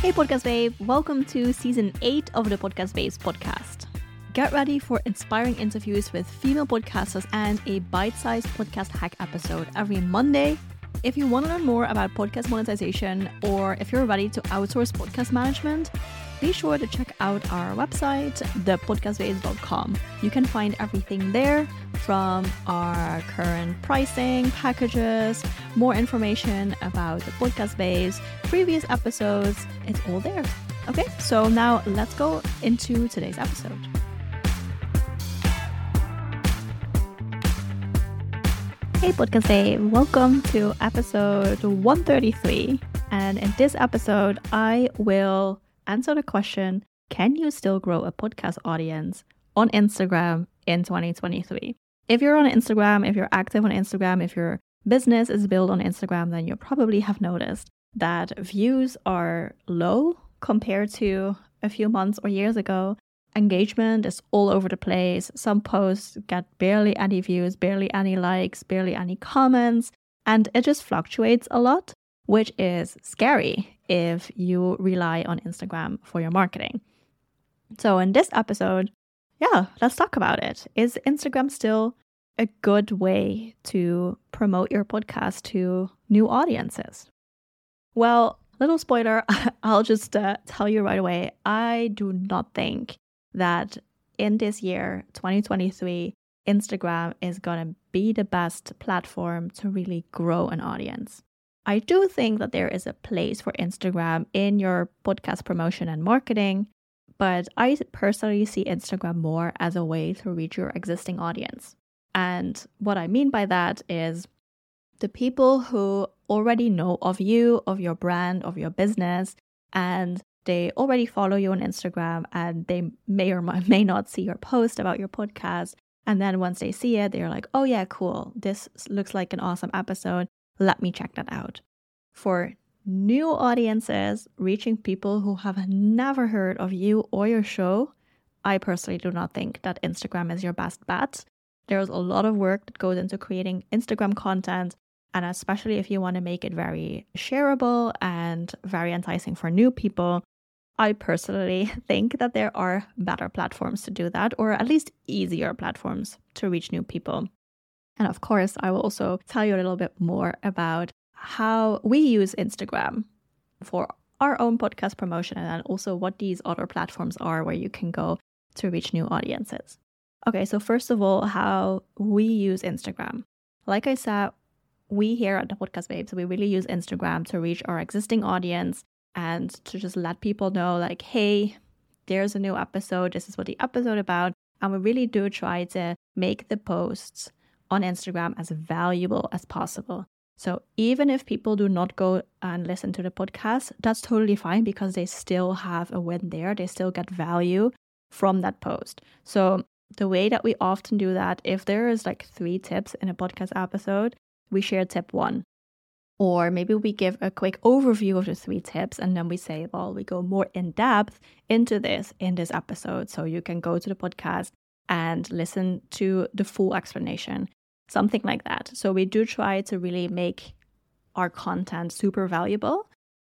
Hey, Podcast Babe, welcome to season 8 of the Podcast Babes podcast. Get ready for inspiring interviews with female podcasters and a bite sized podcast hack episode every Monday. If you want to learn more about podcast monetization or if you're ready to outsource podcast management, be sure to check out our website, thepodcastbabes.com. You can find everything there from our current pricing, packages, more information about the Podcast Babes, previous episodes. It's all there. Okay, so now let's go into today's episode. Hey, Podcast Babe, welcome to episode 133. And in this episode, I will answer the question Can you still grow a podcast audience on Instagram in 2023? If you're on Instagram, if you're active on Instagram, if your business is built on Instagram, then you probably have noticed that views are low compared to a few months or years ago. Engagement is all over the place. Some posts get barely any views, barely any likes, barely any comments, and it just fluctuates a lot, which is scary if you rely on Instagram for your marketing. So, in this episode, yeah, let's talk about it. Is Instagram still a good way to promote your podcast to new audiences? Well, little spoiler, I'll just uh, tell you right away. I do not think that in this year, 2023, Instagram is going to be the best platform to really grow an audience. I do think that there is a place for Instagram in your podcast promotion and marketing, but I personally see Instagram more as a way to reach your existing audience. And what I mean by that is the people who already know of you, of your brand, of your business, and they already follow you on Instagram and they may or may not see your post about your podcast. And then once they see it, they're like, oh, yeah, cool. This looks like an awesome episode let me check that out. For new audiences, reaching people who have never heard of you or your show, I personally do not think that Instagram is your best bet. There's a lot of work that goes into creating Instagram content, and especially if you want to make it very shareable and very enticing for new people, I personally think that there are better platforms to do that, or at least easier platforms to reach new people. And of course, I will also tell you a little bit more about how we use Instagram for our own podcast promotion and also what these other platforms are where you can go to reach new audiences. Okay, so first of all, how we use Instagram. Like I said, we here at the Podcast Babes, we really use Instagram to reach our existing audience and to just let people know, like, hey, there's a new episode. This is what the episode about. And we really do try to make the posts on Instagram as valuable as possible. So even if people do not go and listen to the podcast, that's totally fine because they still have a win there. They still get value from that post. So the way that we often do that, if there is like three tips in a podcast episode, we share tip one. Or maybe we give a quick overview of the three tips and then we say, well, we go more in depth into this in this episode. So you can go to the podcast and listen to the full explanation, something like that. So we do try to really make our content super valuable.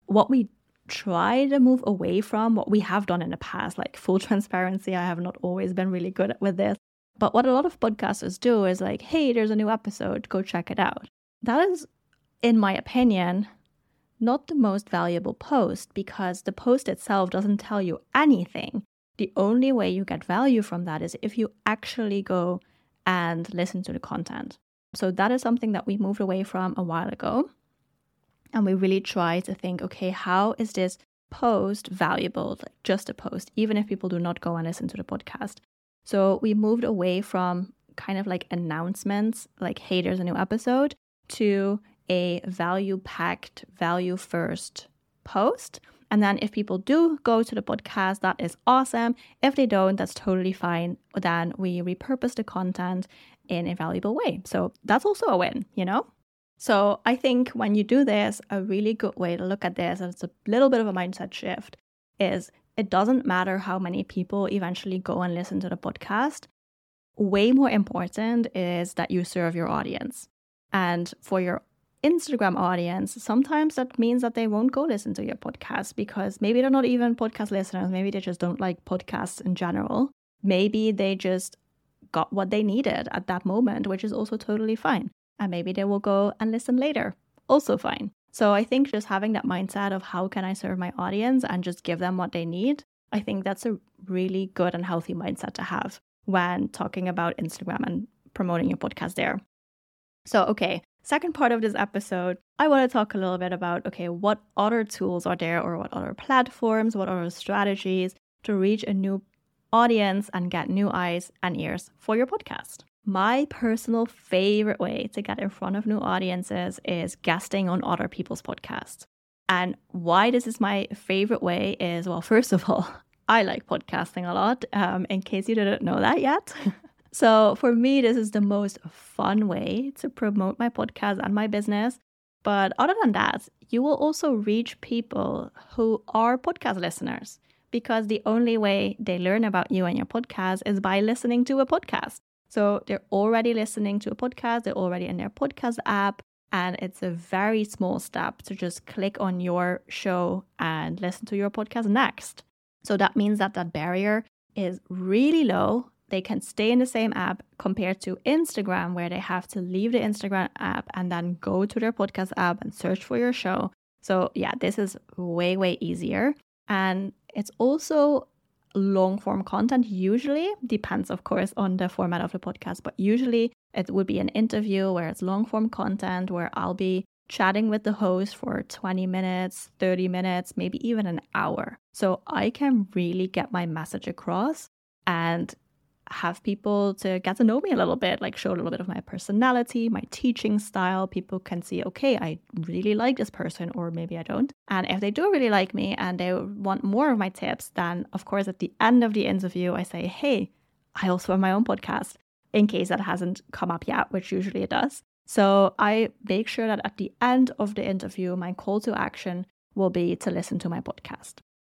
What we try to move away from, what we have done in the past, like full transparency, I have not always been really good with this. But what a lot of podcasters do is like, hey, there's a new episode, go check it out. That is in my opinion, not the most valuable post because the post itself doesn't tell you anything. The only way you get value from that is if you actually go and listen to the content. So that is something that we moved away from a while ago. And we really try to think okay, how is this post valuable? Like just a post, even if people do not go and listen to the podcast. So we moved away from kind of like announcements, like, hey, there's a new episode, to a value packed, value first post. And then if people do go to the podcast, that is awesome. If they don't, that's totally fine. Then we repurpose the content in a valuable way. So that's also a win, you know? So I think when you do this, a really good way to look at this, and it's a little bit of a mindset shift, is it doesn't matter how many people eventually go and listen to the podcast. Way more important is that you serve your audience. And for your Instagram audience, sometimes that means that they won't go listen to your podcast because maybe they're not even podcast listeners. Maybe they just don't like podcasts in general. Maybe they just got what they needed at that moment, which is also totally fine. And maybe they will go and listen later, also fine. So I think just having that mindset of how can I serve my audience and just give them what they need, I think that's a really good and healthy mindset to have when talking about Instagram and promoting your podcast there. So, okay, second part of this episode, I want to talk a little bit about okay, what other tools are there or what other platforms, what other strategies to reach a new audience and get new eyes and ears for your podcast. My personal favorite way to get in front of new audiences is guesting on other people's podcasts. And why this is my favorite way is well, first of all, I like podcasting a lot, um, in case you didn't know that yet. so for me, this is the most fun way to promote my podcast and my business. But other than that, you will also reach people who are podcast listeners because the only way they learn about you and your podcast is by listening to a podcast. So they're already listening to a podcast, they're already in their podcast app, and it's a very small step to just click on your show and listen to your podcast next. So that means that that barrier is really low. They can stay in the same app compared to Instagram, where they have to leave the Instagram app and then go to their podcast app and search for your show. So, yeah, this is way, way easier. And it's also long form content, usually, depends, of course, on the format of the podcast, but usually it would be an interview where it's long form content where I'll be chatting with the host for 20 minutes, 30 minutes, maybe even an hour. So I can really get my message across and have people to get to know me a little bit, like show a little bit of my personality, my teaching style. People can see, okay, I really like this person, or maybe I don't. And if they do really like me and they want more of my tips, then of course, at the end of the interview, I say, hey, I also have my own podcast in case that hasn't come up yet, which usually it does. So I make sure that at the end of the interview, my call to action will be to listen to my podcast.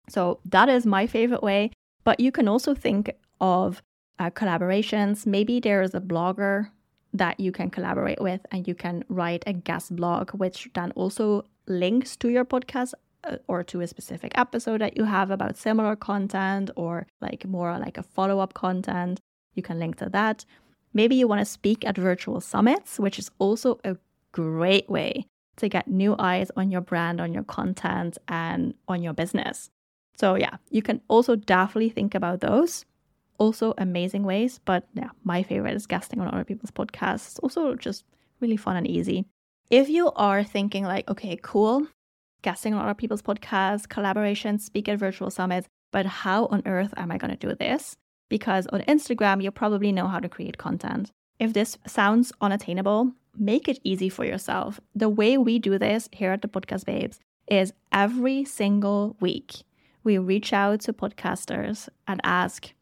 So that is my favorite way. But you can also think of uh, collaborations. Maybe there is a blogger that you can collaborate with and you can write a guest blog, which then also links to your podcast uh, or to a specific episode that you have about similar content or like more like a follow up content. You can link to that. Maybe you want to speak at virtual summits, which is also a great way to get new eyes on your brand, on your content, and on your business. So, yeah, you can also definitely think about those also amazing ways. But yeah, my favorite is guesting on other people's podcasts. Also just really fun and easy. If you are thinking like, okay, cool, guesting on other people's podcasts, collaborations, speak at virtual summits, but how on earth am I going to do this? Because on Instagram, you probably know how to create content. If this sounds unattainable, make it easy for yourself. The way we do this here at the Podcast Babes is every single week, we reach out to podcasters and ask,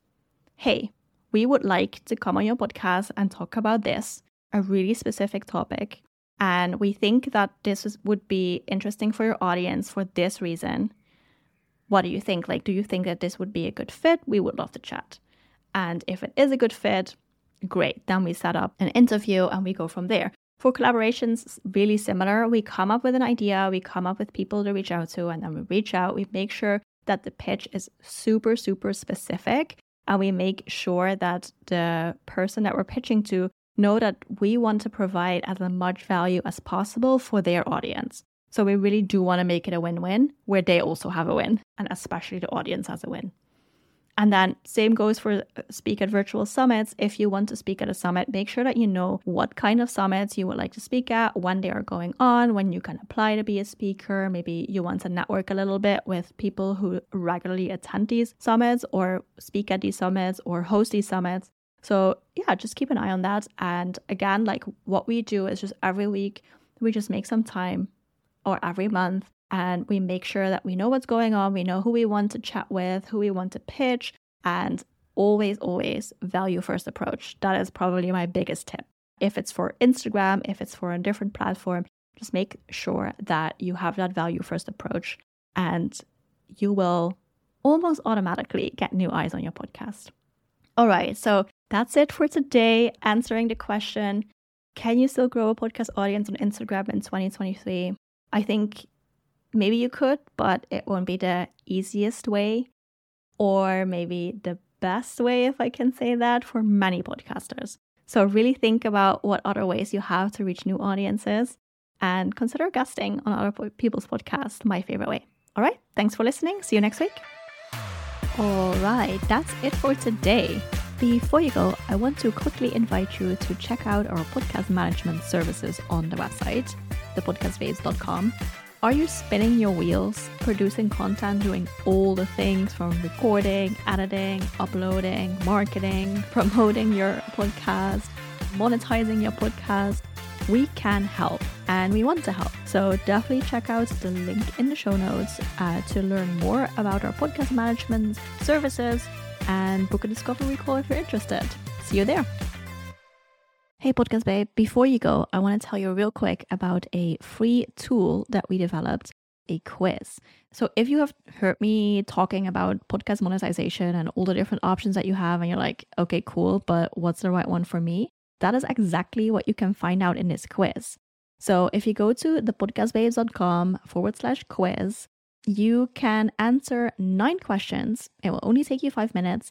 hey, we would like to come on your podcast and talk about this, a really specific topic. And we think that this is, would be interesting for your audience for this reason. What do you think? Like, do you think that this would be a good fit? We would love to chat. And if it is a good fit, great. Then we set up an interview and we go from there. For collaborations, really similar. We come up with an idea, we come up with people to reach out to, and then we reach out. We make sure that the pitch is super, super specific and we make sure that the person that we're pitching to know that we want to provide as much value as possible for their audience. So we really do want to make it a win-win where they also have a win and especially the audience has a win. And then same goes for uh, speak at virtual summits. If you want to speak at a summit, make sure that you know what kind of summits you would like to speak at, when they are going on, when you can apply to be a speaker. Maybe you want to network a little bit with people who regularly attend these summits or speak at these summits or host these summits. So, yeah, just keep an eye on that. And again, like what we do is just every week, we just make some time or every month and we make sure that we know what's going on, we know who we want to chat with, who we want to pitch, and always, always value first approach. That is probably my biggest tip. If it's for Instagram, if it's for a different platform, just make sure that you have that value first approach and you will almost automatically get new eyes on your podcast. All right, so that's it for today, answering the question Can you still grow a podcast audience on Instagram in 2023? I think maybe you could, but it won't be the easiest way or maybe the best way, if I can say that, for many podcasters. So, really think about what other ways you have to reach new audiences and consider guesting on other people's podcasts, my favorite way. All right, thanks for listening. See you next week. All right, that's it for today. Before you go, I want to quickly invite you to check out our podcast management services on the website, thepodcastbabes.com. Are you spinning your wheels, producing content, doing all the things from recording, editing, uploading, marketing, promoting your podcast, monetizing your podcast? We can help and we want to help. So definitely check out the link in the show notes uh, to learn more about our podcast management services and book a discovery call if you're interested. See you there. Hey, Podcast Babe, before you go, I want to tell you real quick about a free tool that we developed a quiz. So, if you have heard me talking about podcast monetization and all the different options that you have, and you're like, okay, cool, but what's the right one for me? That is exactly what you can find out in this quiz. So, if you go to thepodcastbabes.com forward slash quiz, you can answer nine questions. It will only take you five minutes.